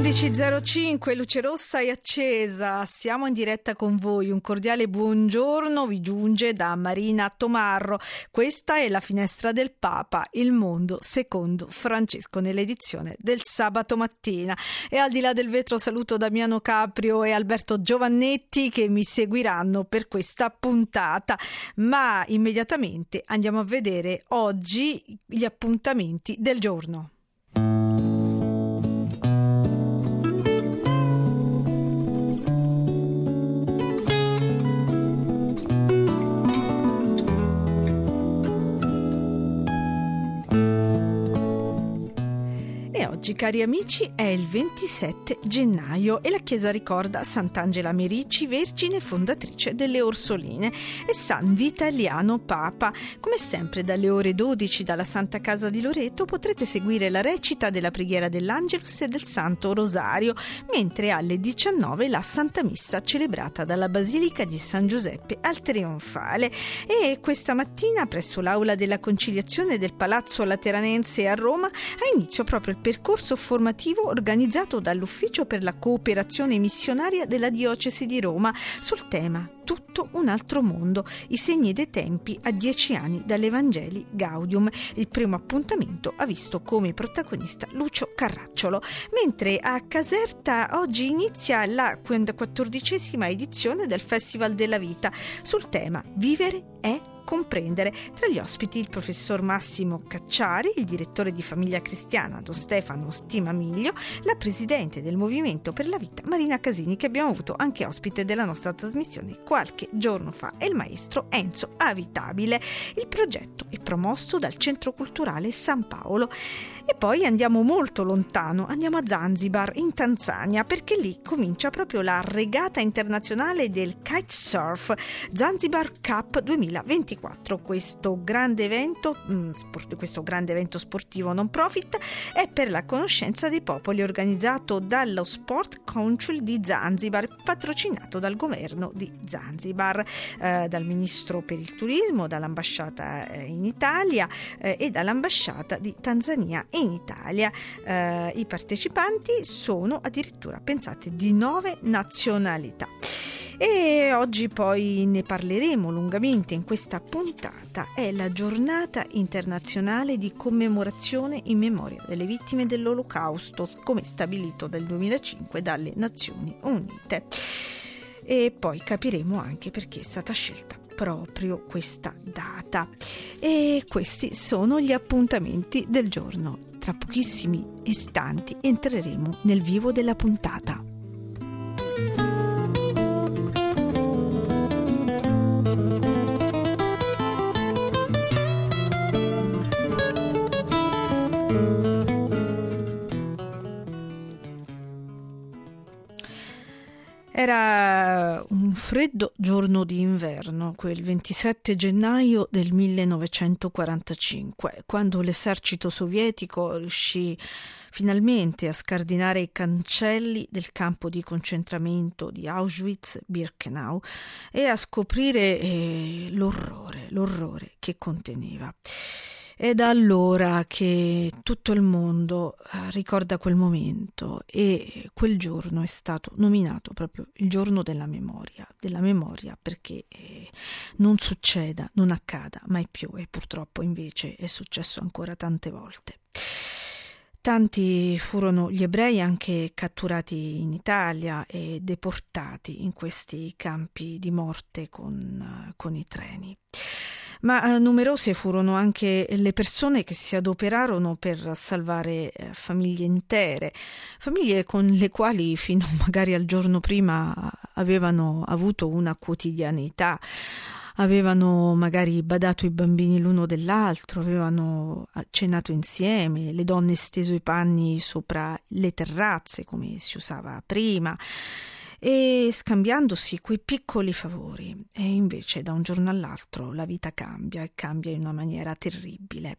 11.05, luce rossa è accesa, siamo in diretta con voi, un cordiale buongiorno vi giunge da Marina Tomarro, questa è la finestra del Papa, il mondo secondo Francesco nell'edizione del sabato mattina. E al di là del vetro saluto Damiano Caprio e Alberto Giovannetti che mi seguiranno per questa puntata, ma immediatamente andiamo a vedere oggi gli appuntamenti del giorno. Oggi, cari amici, è il 27 gennaio e la Chiesa ricorda Sant'Angela Merici, vergine fondatrice delle Orsoline, e San Vitaliano Papa. Come sempre, dalle ore 12 dalla Santa Casa di Loreto potrete seguire la recita della preghiera dell'Angelus e del Santo Rosario, mentre alle 19 la Santa Missa celebrata dalla Basilica di San Giuseppe al Trionfale. E questa mattina, presso l'Aula della Conciliazione del Palazzo Lateranense a Roma, ha inizio proprio il percorso corso formativo organizzato dall'Ufficio per la cooperazione missionaria della Diocesi di Roma. Sul tema Tutto un altro mondo, i segni dei tempi a dieci anni dall'Evangeli Gaudium. Il primo appuntamento ha visto come protagonista Lucio Carracciolo, mentre a Caserta oggi inizia la quattordicesima edizione del Festival della Vita. Sul tema Vivere è comprendere. Tra gli ospiti il professor Massimo Cacciari, il direttore di Famiglia Cristiana Don Stefano Stimamiglio, la presidente del Movimento per la Vita Marina Casini che abbiamo avuto anche ospite della nostra trasmissione qualche giorno fa e il maestro Enzo Avitabile. Il progetto è promosso dal Centro Culturale San Paolo e poi andiamo molto lontano, andiamo a Zanzibar, in Tanzania, perché lì comincia proprio la regata internazionale del kitesurf Zanzibar Cup 2024. Questo grande evento, mm, questo grande evento sportivo non profit è per la conoscenza dei popoli organizzato dallo Sport Council di Zanzibar, patrocinato dal governo di Zanzibar, eh, dal ministro per il turismo, dall'ambasciata eh, in Italia eh, e dall'ambasciata di Tanzania in Italia. Eh, I partecipanti sono addirittura, pensate, di nove nazionalità. E oggi poi ne parleremo lungamente in questa puntata. È la giornata internazionale di commemorazione in memoria delle vittime dell'Olocausto, come stabilito dal 2005 dalle Nazioni Unite. E poi capiremo anche perché è stata scelta proprio questa data. E questi sono gli appuntamenti del giorno. Tra pochissimi istanti entreremo nel vivo della puntata. Era freddo giorno di inverno, quel 27 gennaio del 1945, quando l'esercito sovietico riuscì finalmente a scardinare i cancelli del campo di concentramento di Auschwitz-Birkenau e a scoprire eh, l'orrore, l'orrore che conteneva. È da allora che tutto il mondo eh, ricorda quel momento e quel giorno è stato nominato proprio il giorno della memoria, della memoria perché eh, non succeda, non accada mai più e purtroppo invece è successo ancora tante volte. Tanti furono gli ebrei anche catturati in Italia e deportati in questi campi di morte con, con i treni ma eh, numerose furono anche le persone che si adoperarono per salvare eh, famiglie intere, famiglie con le quali fino magari al giorno prima avevano avuto una quotidianità. Avevano magari badato i bambini l'uno dell'altro, avevano cenato insieme, le donne steso i panni sopra le terrazze come si usava prima e scambiandosi quei piccoli favori. E invece da un giorno all'altro la vita cambia e cambia in una maniera terribile.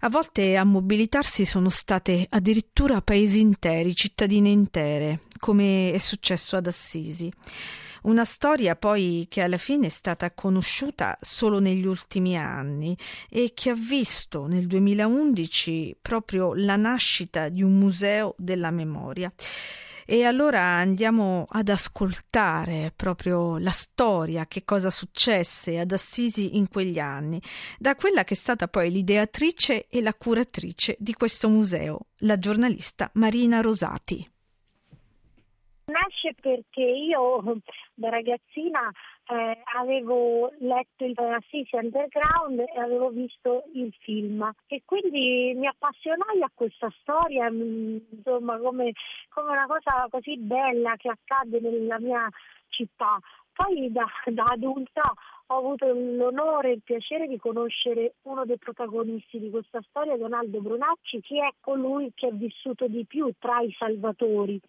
A volte a mobilitarsi sono state addirittura paesi interi, cittadine intere, come è successo ad Assisi. Una storia poi che alla fine è stata conosciuta solo negli ultimi anni e che ha visto nel 2011 proprio la nascita di un museo della memoria. E allora andiamo ad ascoltare proprio la storia, che cosa successe ad Assisi in quegli anni, da quella che è stata poi l'ideatrice e la curatrice di questo museo, la giornalista Marina Rosati. Nasce perché io da ragazzina eh, avevo letto il Assisi Underground e avevo visto il film e quindi mi appassionai a questa storia, mm, insomma come, come una cosa così bella che accade nella mia città. Poi da, da adulta ho avuto l'onore e il piacere di conoscere uno dei protagonisti di questa storia, Donaldo Brunacci, che è colui che ha vissuto di più tra i salvatori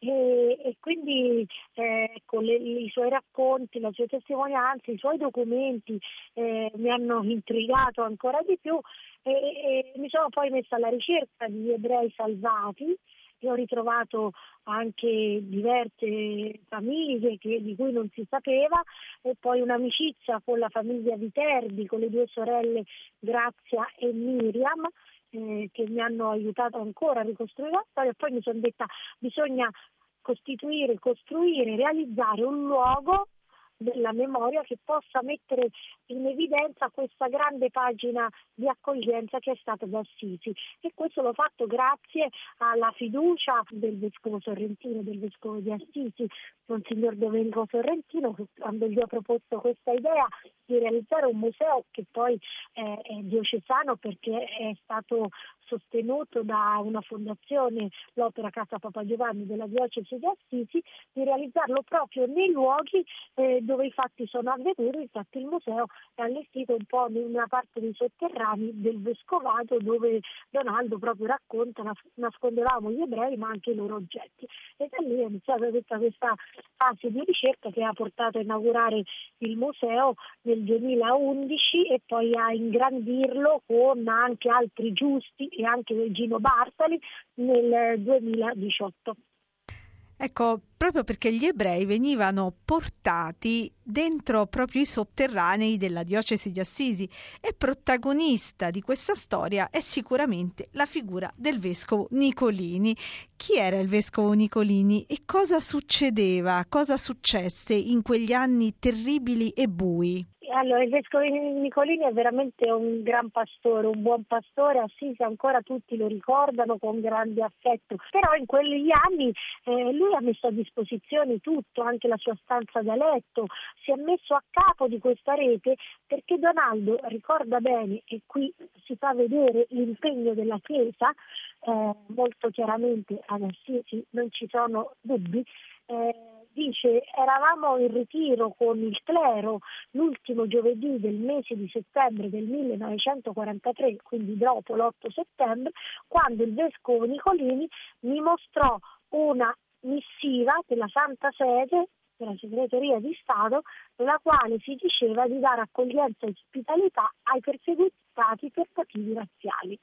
e, e quindi eh, ecco, le, i suoi racconti, le sue testimonianze, i suoi documenti eh, mi hanno intrigato ancora di più e, e, mi sono poi messa alla ricerca di ebrei salvati. E ho ritrovato anche diverse famiglie che, di cui non si sapeva e poi un'amicizia con la famiglia Viterbi, con le due sorelle Grazia e Miriam che mi hanno aiutato ancora a ricostruire la storia e poi mi sono detta bisogna costituire, costruire, realizzare un luogo della memoria che possa mettere in evidenza questa grande pagina di accoglienza che è stata da Assisi. E questo l'ho fatto grazie alla fiducia del vescovo sorrentino, del vescovo di Assisi, Monsignor Domenico Sorrentino, quando gli ho proposto questa idea di realizzare un museo che poi è diocesano perché è stato sostenuto da una fondazione, l'Opera Casa Papa Giovanni della diocesi di Assisi, di realizzarlo proprio nei luoghi eh, dove i fatti sono avvenuti. Infatti il museo è allestito un po' in una parte dei sotterranei del vescovato dove Donaldo proprio racconta, nascondevamo gli ebrei ma anche i loro oggetti. E da lì è iniziata tutta questa fase di ricerca che ha portato a inaugurare il museo nel 2011 e poi a ingrandirlo con anche altri giusti e anche Gino Bartali nel 2018. Ecco, proprio perché gli ebrei venivano portati dentro proprio i sotterranei della diocesi di Assisi e protagonista di questa storia è sicuramente la figura del vescovo Nicolini. Chi era il vescovo Nicolini e cosa succedeva, cosa successe in quegli anni terribili e bui? Allora, il vescovo Nicolini è veramente un gran pastore, un buon pastore, Assisi ancora tutti lo ricordano con grande affetto, però in quegli anni eh, lui ha messo a disposizione tutto, anche la sua stanza da letto, si è messo a capo di questa rete perché Donaldo ricorda bene, e qui si fa vedere l'impegno della Chiesa, eh, molto chiaramente ad Assisi non ci sono dubbi, eh, dice eravamo in ritiro con il clero l'ultimo giovedì del mese di settembre del 1943, quindi dopo l'8 settembre, quando il vescovo Nicolini mi mostrò una missiva della Santa Sede della segreteria di Stato, nella quale si diceva di dare accoglienza e ospitalità ai perseguitati per motivi razziali.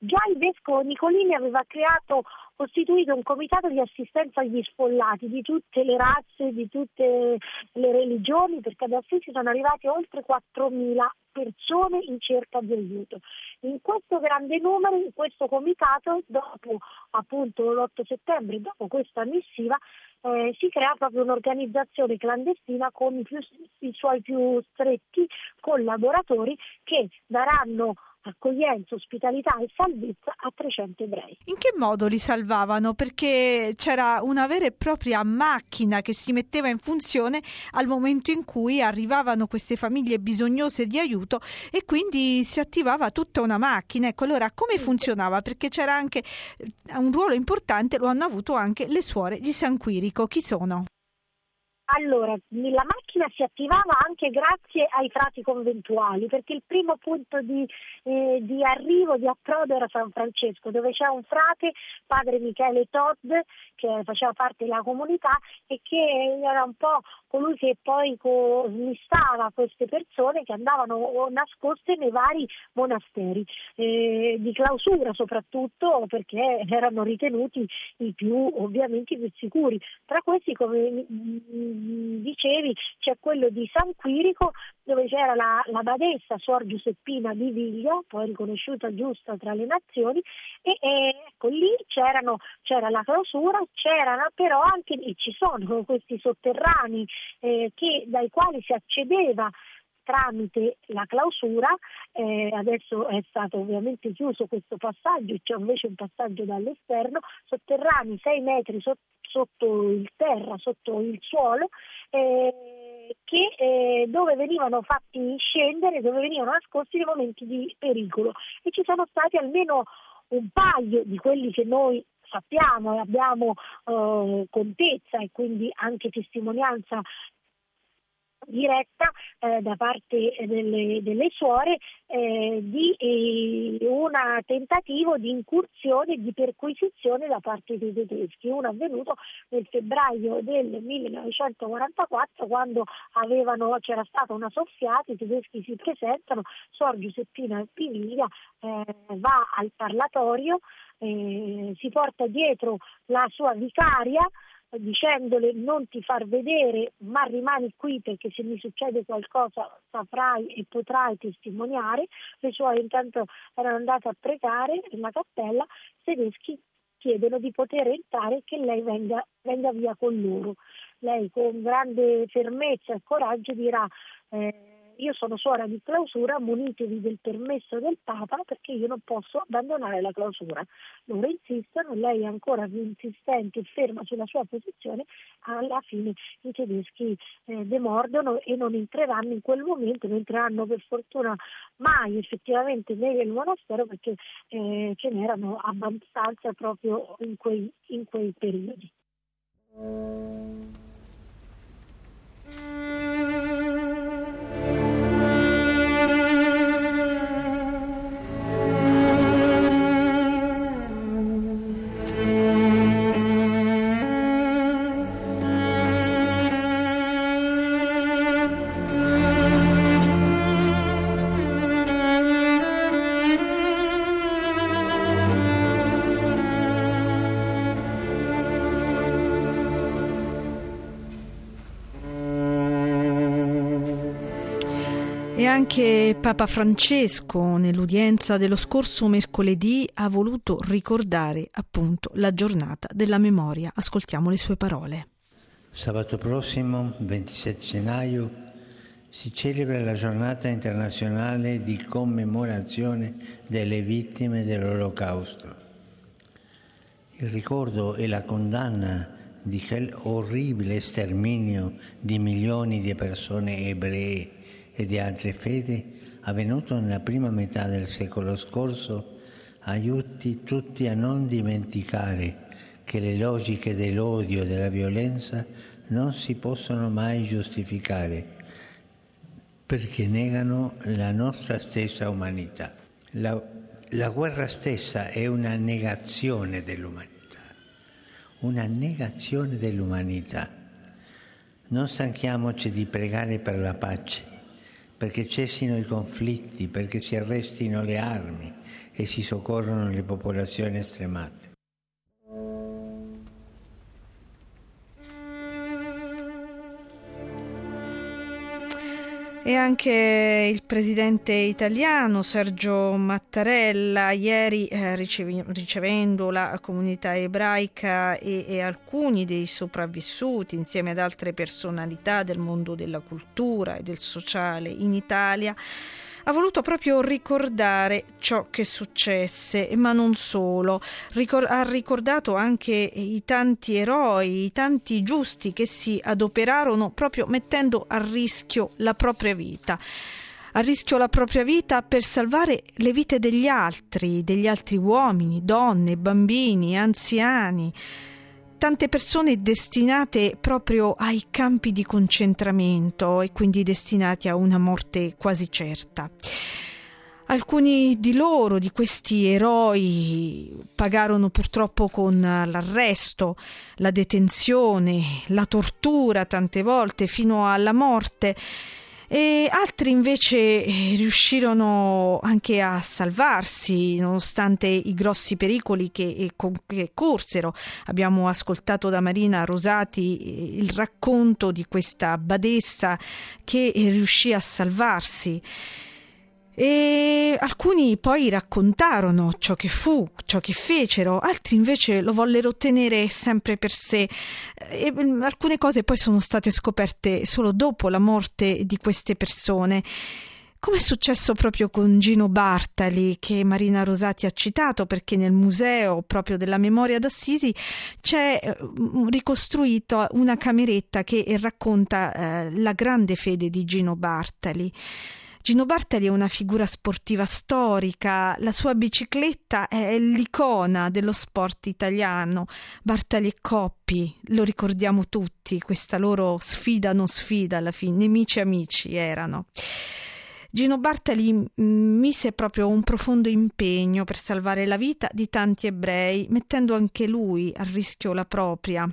Già il vescovo Nicolini aveva creato, costituito un comitato di assistenza agli sfollati di tutte le razze, di tutte le religioni, perché ad Assisi sono arrivati oltre 4.000 persone in cerca di aiuto. In questo grande numero, in questo comitato, dopo appunto l'8 settembre, dopo questa missiva, eh, si crea proprio un'organizzazione clandestina con i, più, i suoi più stretti collaboratori che daranno accoglienza, ospitalità e salvezza a 300 ebrei. In che modo li salvavano? Perché c'era una vera e propria macchina che si metteva in funzione al momento in cui arrivavano queste famiglie bisognose di aiuto e quindi si attivava tutta una macchina. Ecco, allora come funzionava? Perché c'era anche eh, un ruolo importante, lo hanno avuto anche le suore di San Quirico. Chi sono? Allora, la macchina si attivava anche grazie ai frati conventuali, perché il primo punto di, eh, di, arrivo, di approdo era San Francesco, dove c'è un frate, padre Michele Todd, che faceva parte della comunità e che era un po' colui che poi smistava queste persone che andavano nascoste nei vari monasteri, eh, di clausura soprattutto perché erano ritenuti i più ovviamente più sicuri. Tra questi, come dicevi, c'è quello di San Quirico dove c'era la, la badessa Suor Giuseppina di Viglio, poi riconosciuta giusta tra le nazioni, e, e ecco lì c'era la clausura, c'erano però anche, e ci sono questi sotterranei eh, che, dai quali si accedeva tramite la clausura, eh, adesso è stato ovviamente chiuso questo passaggio, c'è invece un passaggio dall'esterno, sotterranei 6 metri sotto, sotto il terra, sotto il suolo, eh, che, eh, dove venivano fatti scendere, dove venivano nascosti nei momenti di pericolo. E ci sono stati almeno un paio di quelli che noi sappiamo e abbiamo eh, contezza e quindi anche testimonianza diretta eh, da parte delle, delle suore eh, di eh, un tentativo di incursione e di perquisizione da parte dei tedeschi, uno avvenuto nel febbraio del 1944 quando avevano, c'era stata una soffiata, i tedeschi si presentano, Sor Giuseppina Piniglia eh, va al parlatorio, eh, si porta dietro la sua vicaria, dicendole non ti far vedere ma rimani qui perché se mi succede qualcosa saprai e potrai testimoniare, le suore intanto erano andate a pregare nella cappella, i tedeschi chiedono di poter entrare e che lei venga, venga via con loro. Lei con grande fermezza e coraggio dirà eh, io sono suora di clausura, munitevi del permesso del Papa perché io non posso abbandonare la clausura. Loro insistono, lei è ancora più insistente e ferma sulla sua posizione, alla fine i tedeschi eh, demordono e non entreranno in quel momento, non entreranno per fortuna mai effettivamente nel monastero perché eh, ce n'erano abbastanza proprio in quei, in quei periodi. E anche Papa Francesco, nell'udienza dello scorso mercoledì, ha voluto ricordare appunto la giornata della memoria. Ascoltiamo le sue parole. Sabato prossimo, 27 gennaio, si celebra la giornata internazionale di commemorazione delle vittime dell'Olocausto. Il ricordo e la condanna di quel orribile sterminio di milioni di persone ebree e di altre fedi avvenuto nella prima metà del secolo scorso aiuti tutti a non dimenticare che le logiche dell'odio e della violenza non si possono mai giustificare perché negano la nostra stessa umanità. La, la guerra stessa è una negazione dell'umanità, una negazione dell'umanità. Non stanchiamoci di pregare per la pace perché cessino i conflitti, perché si arrestino le armi e si soccorrono le popolazioni estremate. E anche il presidente italiano Sergio Mattarella ieri eh, ricevi, ricevendo la comunità ebraica e, e, alcuni dei sopravvissuti insieme ad altre personalità del mondo della cultura e del sociale in Italia ha voluto proprio ricordare ciò che successe, ma non solo, Ricor- ha ricordato anche i tanti eroi, i tanti giusti che si adoperarono proprio mettendo a rischio la propria vita. A rischio la propria vita per salvare le vite degli altri, degli altri uomini, donne, bambini, anziani tante persone destinate proprio ai campi di concentramento e quindi destinati a una morte quasi certa. Alcuni di loro, di questi eroi, pagarono purtroppo con l'arresto, la detenzione, la tortura tante volte fino alla morte e altri invece eh, riuscirono anche a salvarsi nonostante i grossi pericoli che, eh, che corsero. Abbiamo ascoltato da Marina Rosati eh, il racconto di questa badessa che riuscì a salvarsi e alcuni poi raccontarono ciò che fu, ciò che fecero, altri invece lo vollero tenere sempre per sé e mm, alcune cose poi sono state scoperte solo dopo la morte di queste persone. Come è successo proprio con Gino Bartali, che Marina Rosati ha citato, perché nel museo proprio della memoria d'Assisi c'è mm, ricostruita una cameretta che racconta eh, la grande fede di Gino Bartali. Gino Bartali è una figura sportiva storica, la sua bicicletta è l'icona dello sport italiano. Bartali e Coppi, lo ricordiamo tutti, questa loro sfida non sfida alla fine, nemici amici erano. Gino Bartali mise proprio un profondo impegno per salvare la vita di tanti ebrei, mettendo anche lui a rischio la propria.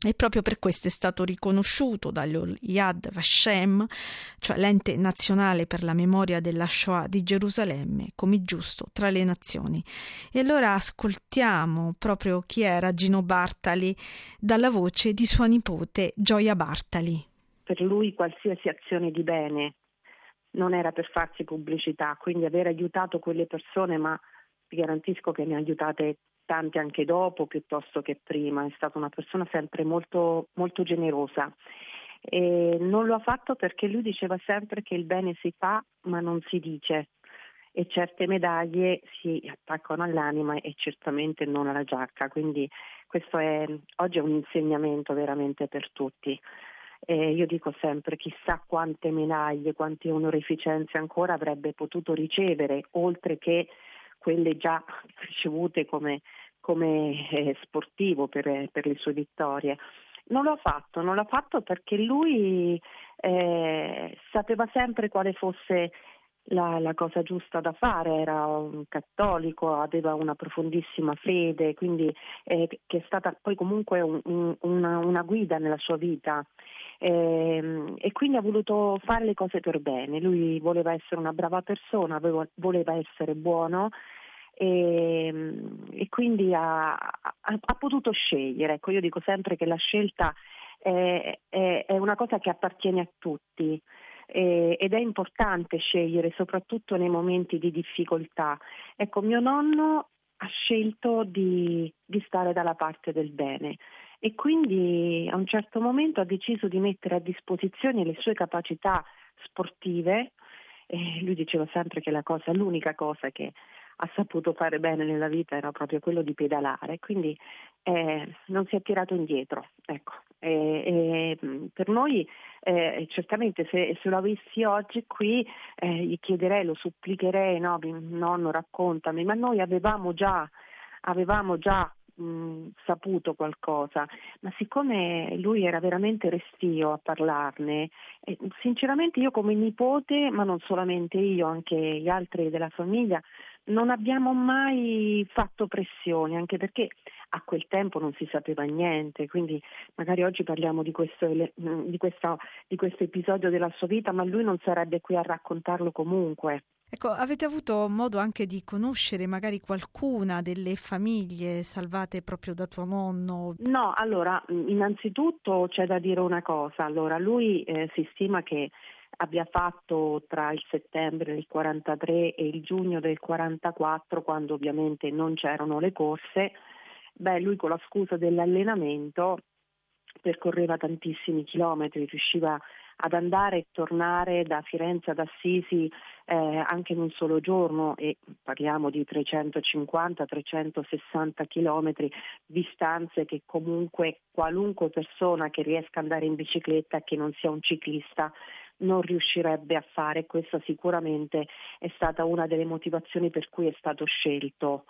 E proprio per questo è stato riconosciuto dagli Yad Vashem, cioè l'ente nazionale per la memoria della Shoah di Gerusalemme, come giusto tra le nazioni. E allora ascoltiamo proprio chi era Gino Bartali dalla voce di sua nipote Gioia Bartali. Per lui qualsiasi azione di bene non era per farsi pubblicità, quindi aver aiutato quelle persone, ma vi garantisco che ne aiutate tante anche dopo piuttosto che prima, è stata una persona sempre molto, molto generosa. E non lo ha fatto perché lui diceva sempre che il bene si fa ma non si dice e certe medaglie si attaccano all'anima e certamente non alla giacca, quindi questo è oggi è un insegnamento veramente per tutti. E io dico sempre chissà quante medaglie, quante onorificenze ancora avrebbe potuto ricevere, oltre che quelle già ricevute come, come eh, sportivo per, per, le sue vittorie. Non l'ha fatto, non l'ha fatto perché lui eh, sapeva sempre quale fosse la, la, cosa giusta da fare, era un cattolico, aveva una profondissima fede, quindi eh, che è stata poi comunque un, un, una, una, guida nella sua vita. Eh, e quindi ha voluto fare le cose per bene. Lui voleva essere una brava persona, voleva essere buono e, e quindi ha, ha, ha, potuto scegliere. Ecco, io dico sempre che la scelta è, è, è una cosa che appartiene a tutti ed è importante scegliere soprattutto nei momenti di difficoltà. Ecco, mio nonno ha scelto di, di stare dalla parte del bene e quindi a un certo momento ha deciso di mettere a disposizione le sue capacità sportive. E lui diceva sempre che la cosa, l'unica cosa che ha saputo fare bene nella vita era proprio quello di pedalare, quindi eh, non si è tirato indietro. Ecco. E, e per noi eh, certamente se, se, lo avessi oggi qui eh, gli chiederei, lo supplicherei, no, nonno raccontami, ma noi avevamo già, avevamo già mh, saputo qualcosa, ma siccome lui era veramente restio a parlarne, eh, sinceramente io come nipote, ma non solamente io, anche gli altri della famiglia, non abbiamo mai fatto pressioni, anche perché a quel tempo non si sapeva niente, quindi magari oggi parliamo di questo, di, questa, di questo, episodio della sua vita, ma lui non sarebbe qui a raccontarlo comunque. Ecco, avete avuto modo anche di conoscere magari qualcuna delle famiglie salvate proprio da tuo nonno? No, allora, innanzitutto c'è da dire una cosa. Allora, lui eh, si stima che abbia fatto tra il settembre del 43 e il giugno del 44, quando ovviamente non c'erano le corse, beh, lui con la scusa dell'allenamento percorreva tantissimi chilometri, riusciva ad andare e tornare da Firenze ad Assisi eh, anche in un solo giorno e parliamo di 350-360 chilometri, distanze che comunque qualunque persona che riesca ad andare in bicicletta che non sia un ciclista non riuscirebbe a fare. Questa sicuramente è stata una delle motivazioni per cui è stato scelto.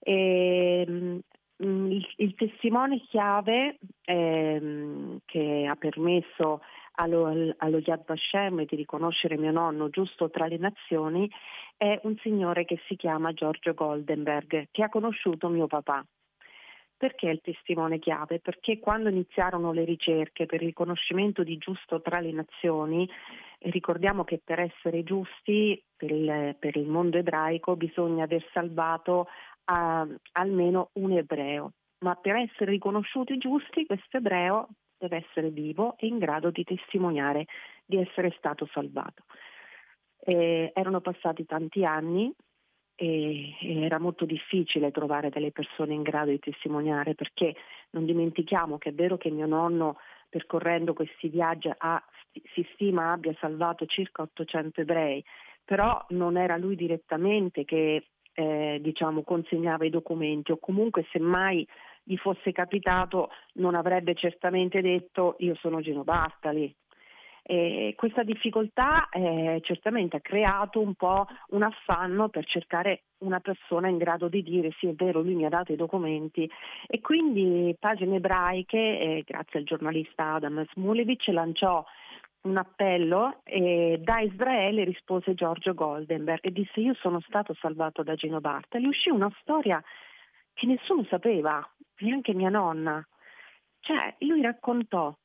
E, ehm, mm, il, il, testimone chiave ehm, che ha permesso allo, allo Yad Vashem di riconoscere mio nonno giusto tra le nazioni è un signore che si chiama Giorgio Goldenberg, che ha conosciuto mio papà. Perché il testimone chiave? Perché quando iniziarono le ricerche per il riconoscimento di giusto tra le nazioni, ricordiamo che per essere giusti per il, per il mondo ebraico bisogna aver salvato uh, almeno un ebreo, ma per essere riconosciuti giusti questo ebreo deve essere vivo e in grado di testimoniare di essere stato salvato. Eh, erano passati tanti anni e, era molto difficile trovare delle persone in grado di testimoniare perché non dimentichiamo che è vero che mio nonno percorrendo questi viaggi ha, si stima abbia salvato circa 800 ebrei, però non era lui direttamente che eh, diciamo, consegnava i documenti o comunque semmai gli fosse capitato non avrebbe certamente detto io sono Gino Bartali, e questa difficoltà eh, certamente ha creato un po' un affanno per cercare una persona in grado di dire sì è vero, lui mi ha dato i documenti e quindi pagine ebraiche, eh, grazie al giornalista Adam Smulevich, lanciò un appello e da Israele rispose Giorgio Goldenberg e disse io sono stato salvato da Gino Bartali. Uscì una storia che nessuno sapeva, neanche mia nonna. Cioè, lui raccontò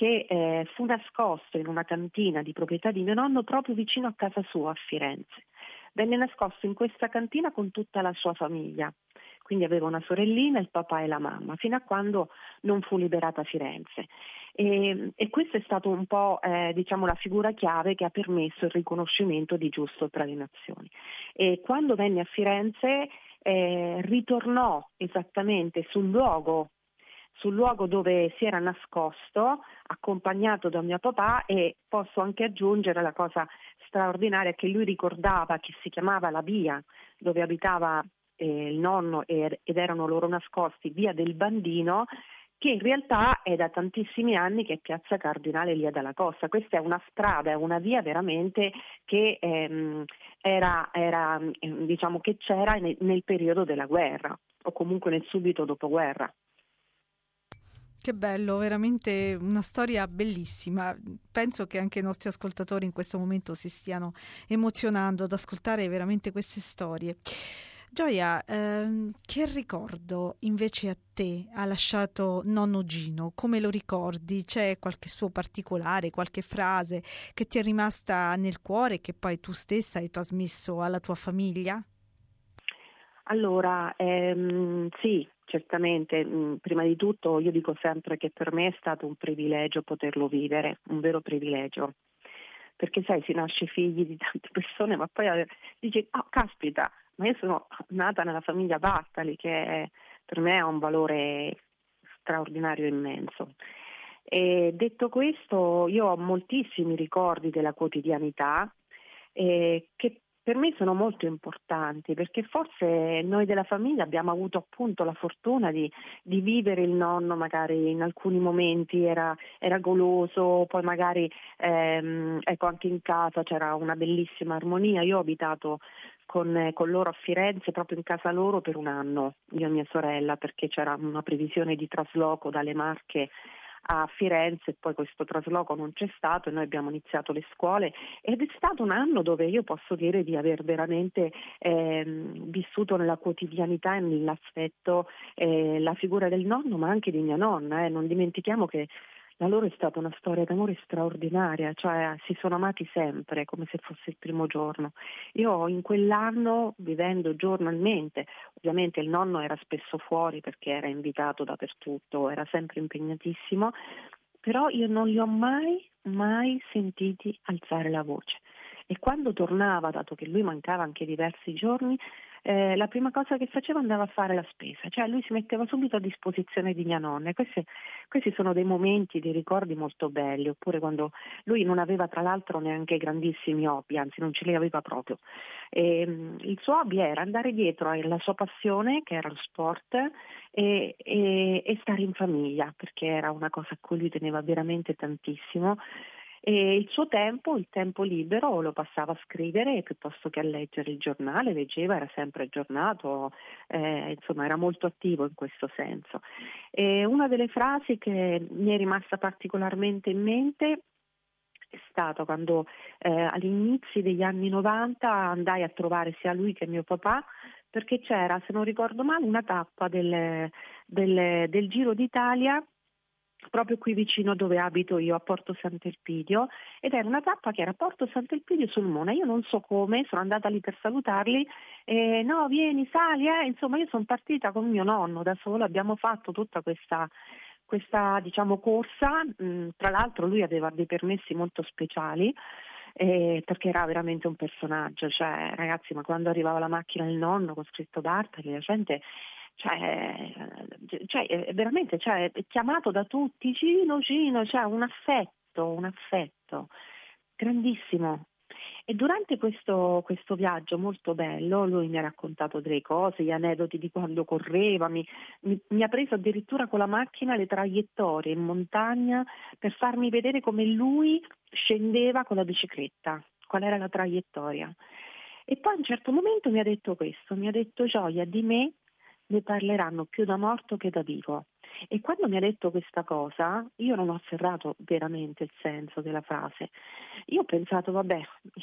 che eh, fu nascosto in una cantina di proprietà di mio nonno proprio vicino a casa sua a Firenze. Venne nascosto in questa cantina con tutta la sua famiglia, quindi aveva una sorellina, il papà e la mamma, fino a quando non fu liberata Firenze. E, e questa è stata un po' eh, diciamo, la figura chiave che ha permesso il riconoscimento di giusto tra le nazioni. E quando venne a Firenze eh, ritornò esattamente sul luogo sul luogo dove si era nascosto, accompagnato da mio papà e posso anche aggiungere la cosa straordinaria che lui ricordava che si chiamava la via dove abitava eh, il nonno ed erano loro nascosti, via del Bandino, che in realtà è da tantissimi anni che è Piazza Cardinale Lia dalla Costa. Questa è una strada, è una via veramente che, ehm, era, era, diciamo che c'era nel, nel periodo della guerra o comunque nel subito dopoguerra. Che bello, veramente una storia bellissima. Penso che anche i nostri ascoltatori in questo momento si stiano emozionando ad ascoltare veramente queste storie. Gioia, ehm, che ricordo invece a te ha lasciato nonno Gino? Come lo ricordi? C'è qualche suo particolare, qualche frase che ti è rimasta nel cuore e che poi tu stessa hai trasmesso alla tua famiglia? Allora, ehm, sì, certamente, mh, mm, prima di tutto io dico sempre che per me è stato un privilegio poterlo vivere, un vero privilegio. Perché sai, si nasce figli di tante persone, ma poi dici, oh caspita, ma io sono nata nella famiglia Bartali, che per me ha un valore straordinario immenso. E detto questo, io ho moltissimi ricordi della quotidianità eh, che per me sono molto importanti perché forse noi della famiglia abbiamo avuto appunto la fortuna di, di vivere il nonno magari in alcuni momenti era, era goloso, poi magari ehm, ecco anche in casa c'era una bellissima armonia. Io ho abitato con, con, loro a Firenze, proprio in casa loro per un anno, io e mia sorella, perché c'era una previsione di trasloco dalle Marche a Firenze poi questo trasloco non c'è stato e noi abbiamo iniziato le scuole ed è stato un anno dove io posso dire di aver veramente eh, vissuto nella quotidianità e nell'aspetto eh, la figura del nonno ma anche di mia nonna. Eh. Non dimentichiamo che la loro è stata una storia d'amore straordinaria, cioè si sono amati sempre come se fosse il primo giorno. Io in quell'anno, vivendo giornalmente, ovviamente il nonno era spesso fuori perché era invitato dappertutto, era sempre impegnatissimo, però io non li ho mai, mai sentiti alzare la voce. E quando tornava, dato che lui mancava anche diversi giorni, eh, la prima cosa che faceva andava a fare la spesa, cioè lui si metteva subito a disposizione di mia nonna. Questi, questi sono dei momenti, dei ricordi molto belli, oppure quando lui non aveva tra l'altro neanche grandissimi hobby, anzi non ce li aveva proprio. E, ehm, il suo hobby era andare dietro alla sua passione, che era lo sport, e, e, e stare in famiglia, perché era una cosa a cui lui teneva veramente tantissimo e il suo tempo, il tempo libero, lo passava a scrivere piuttosto che a leggere il giornale, leggeva, era sempre aggiornato, eh, insomma era molto attivo in questo senso. E una delle frasi che mi è rimasta particolarmente in mente è stata quando eh, all'inizio degli anni 90 andai a trovare sia lui che mio papà perché c'era, se non ricordo male, una tappa del, del, del Giro d'Italia proprio qui vicino dove abito io, a Porto Sant'Elpidio, ed era una tappa che era Porto Sant'Elpidio sul Mona. Io non so come, sono andata lì per salutarli, e no, vieni, sali, eh. insomma io sono partita con mio nonno da solo, abbiamo fatto tutta questa, questa diciamo, corsa, mm, tra l'altro lui aveva dei permessi molto speciali. Eh, perché era veramente un personaggio, cioè ragazzi, ma quando arrivava la macchina del nonno con scritto Bartali, la gente cioè, cioè veramente cioè, chiamato da tutti, Cino, Cino, cioè un affetto, un affetto grandissimo. E durante questo, questo, viaggio molto bello lui mi ha raccontato delle cose, gli aneddoti di quando correva, mi, mi, mi, ha preso addirittura con la macchina le traiettorie in montagna per farmi vedere come lui scendeva con la bicicletta, qual era la traiettoria. E poi a un certo momento mi ha detto questo, mi ha detto Gioia, di me ne parleranno più da morto che da vivo. E quando mi ha detto questa cosa, io non ho afferrato veramente il senso della frase. Io ho pensato, vabbè,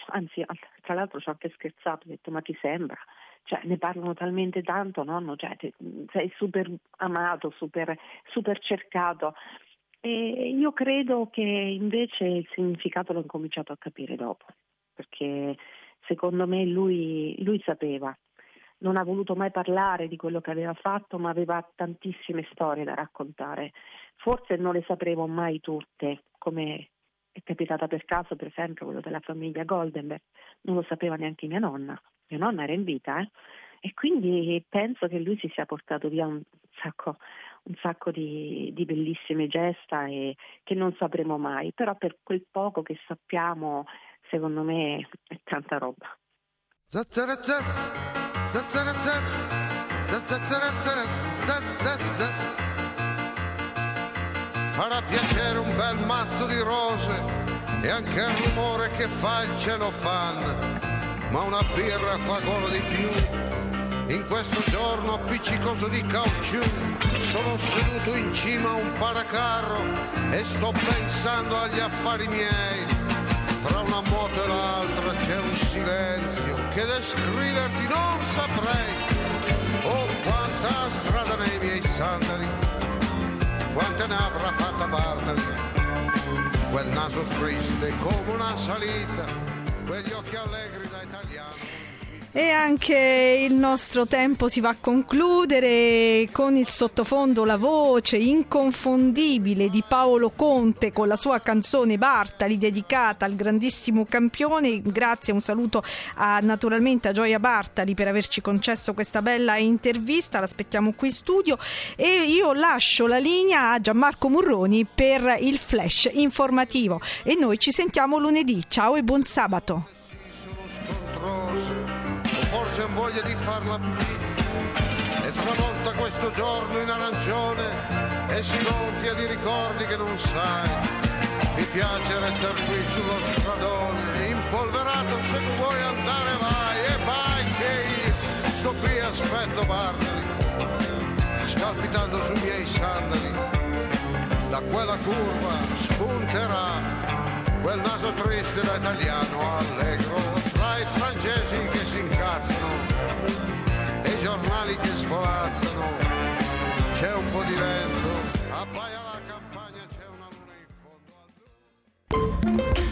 anzi, tra l'altro ci ho anche scherzato, ho detto, ma ti sembra? Cioè, ne parlano talmente tanto, nonno, cioè, sei super amato, super, super cercato. E io credo che invece il significato l'ho cominciato a capire dopo, perché secondo me lui, lui sapeva non ha voluto mai parlare di quello che aveva fatto, ma aveva tantissime storie da raccontare. Forse non le sapremo mai tutte, come è capitata per caso, per esempio, quello della famiglia Goldenberg. Non lo sapeva neanche mia nonna. Mia nonna era in vita, eh? E quindi penso che lui si sia portato via un sacco, un sacco di, di, bellissime gesta e che non sapremo mai, però per quel poco che sappiamo, secondo me è tanta roba. Farà piacere un bel mazzo di rose e anche il rumore che fa il celofan, ma una birra fa gola di più. In questo giorno appiccicoso di caucciù sono seduto in cima a un paracarro e sto pensando agli affari miei fra una moto e l'altra c'è un silenzio che descriverti non saprei. Oh, quanta strada nei miei sandali, quante ne avrà fatta Bartali. Quel naso triste come una salita, quegli occhi allegri da italiano. E anche il nostro tempo si va a concludere con il sottofondo La voce inconfondibile di Paolo Conte con la sua canzone Bartali dedicata al grandissimo campione. Grazie, un saluto a, naturalmente a Gioia Bartali per averci concesso questa bella intervista. L'aspettiamo qui in studio e io lascio la linea a Gianmarco Murroni per il flash informativo e noi ci sentiamo lunedì. Ciao e buon sabato voglia di farla pipì e tramonta questo giorno in arancione e si gonfia di ricordi che non sai. Mi piace restare qui sullo stradone, impolverato se tu vuoi andare vai e vai che io sto qui aspetto Bartoli, scalpitando sui miei sandali. Da quella curva spunterà quel naso triste da italiano allegro tra i francesi tempo diverso, abbaia la campagna, c'è una luna in fondo al...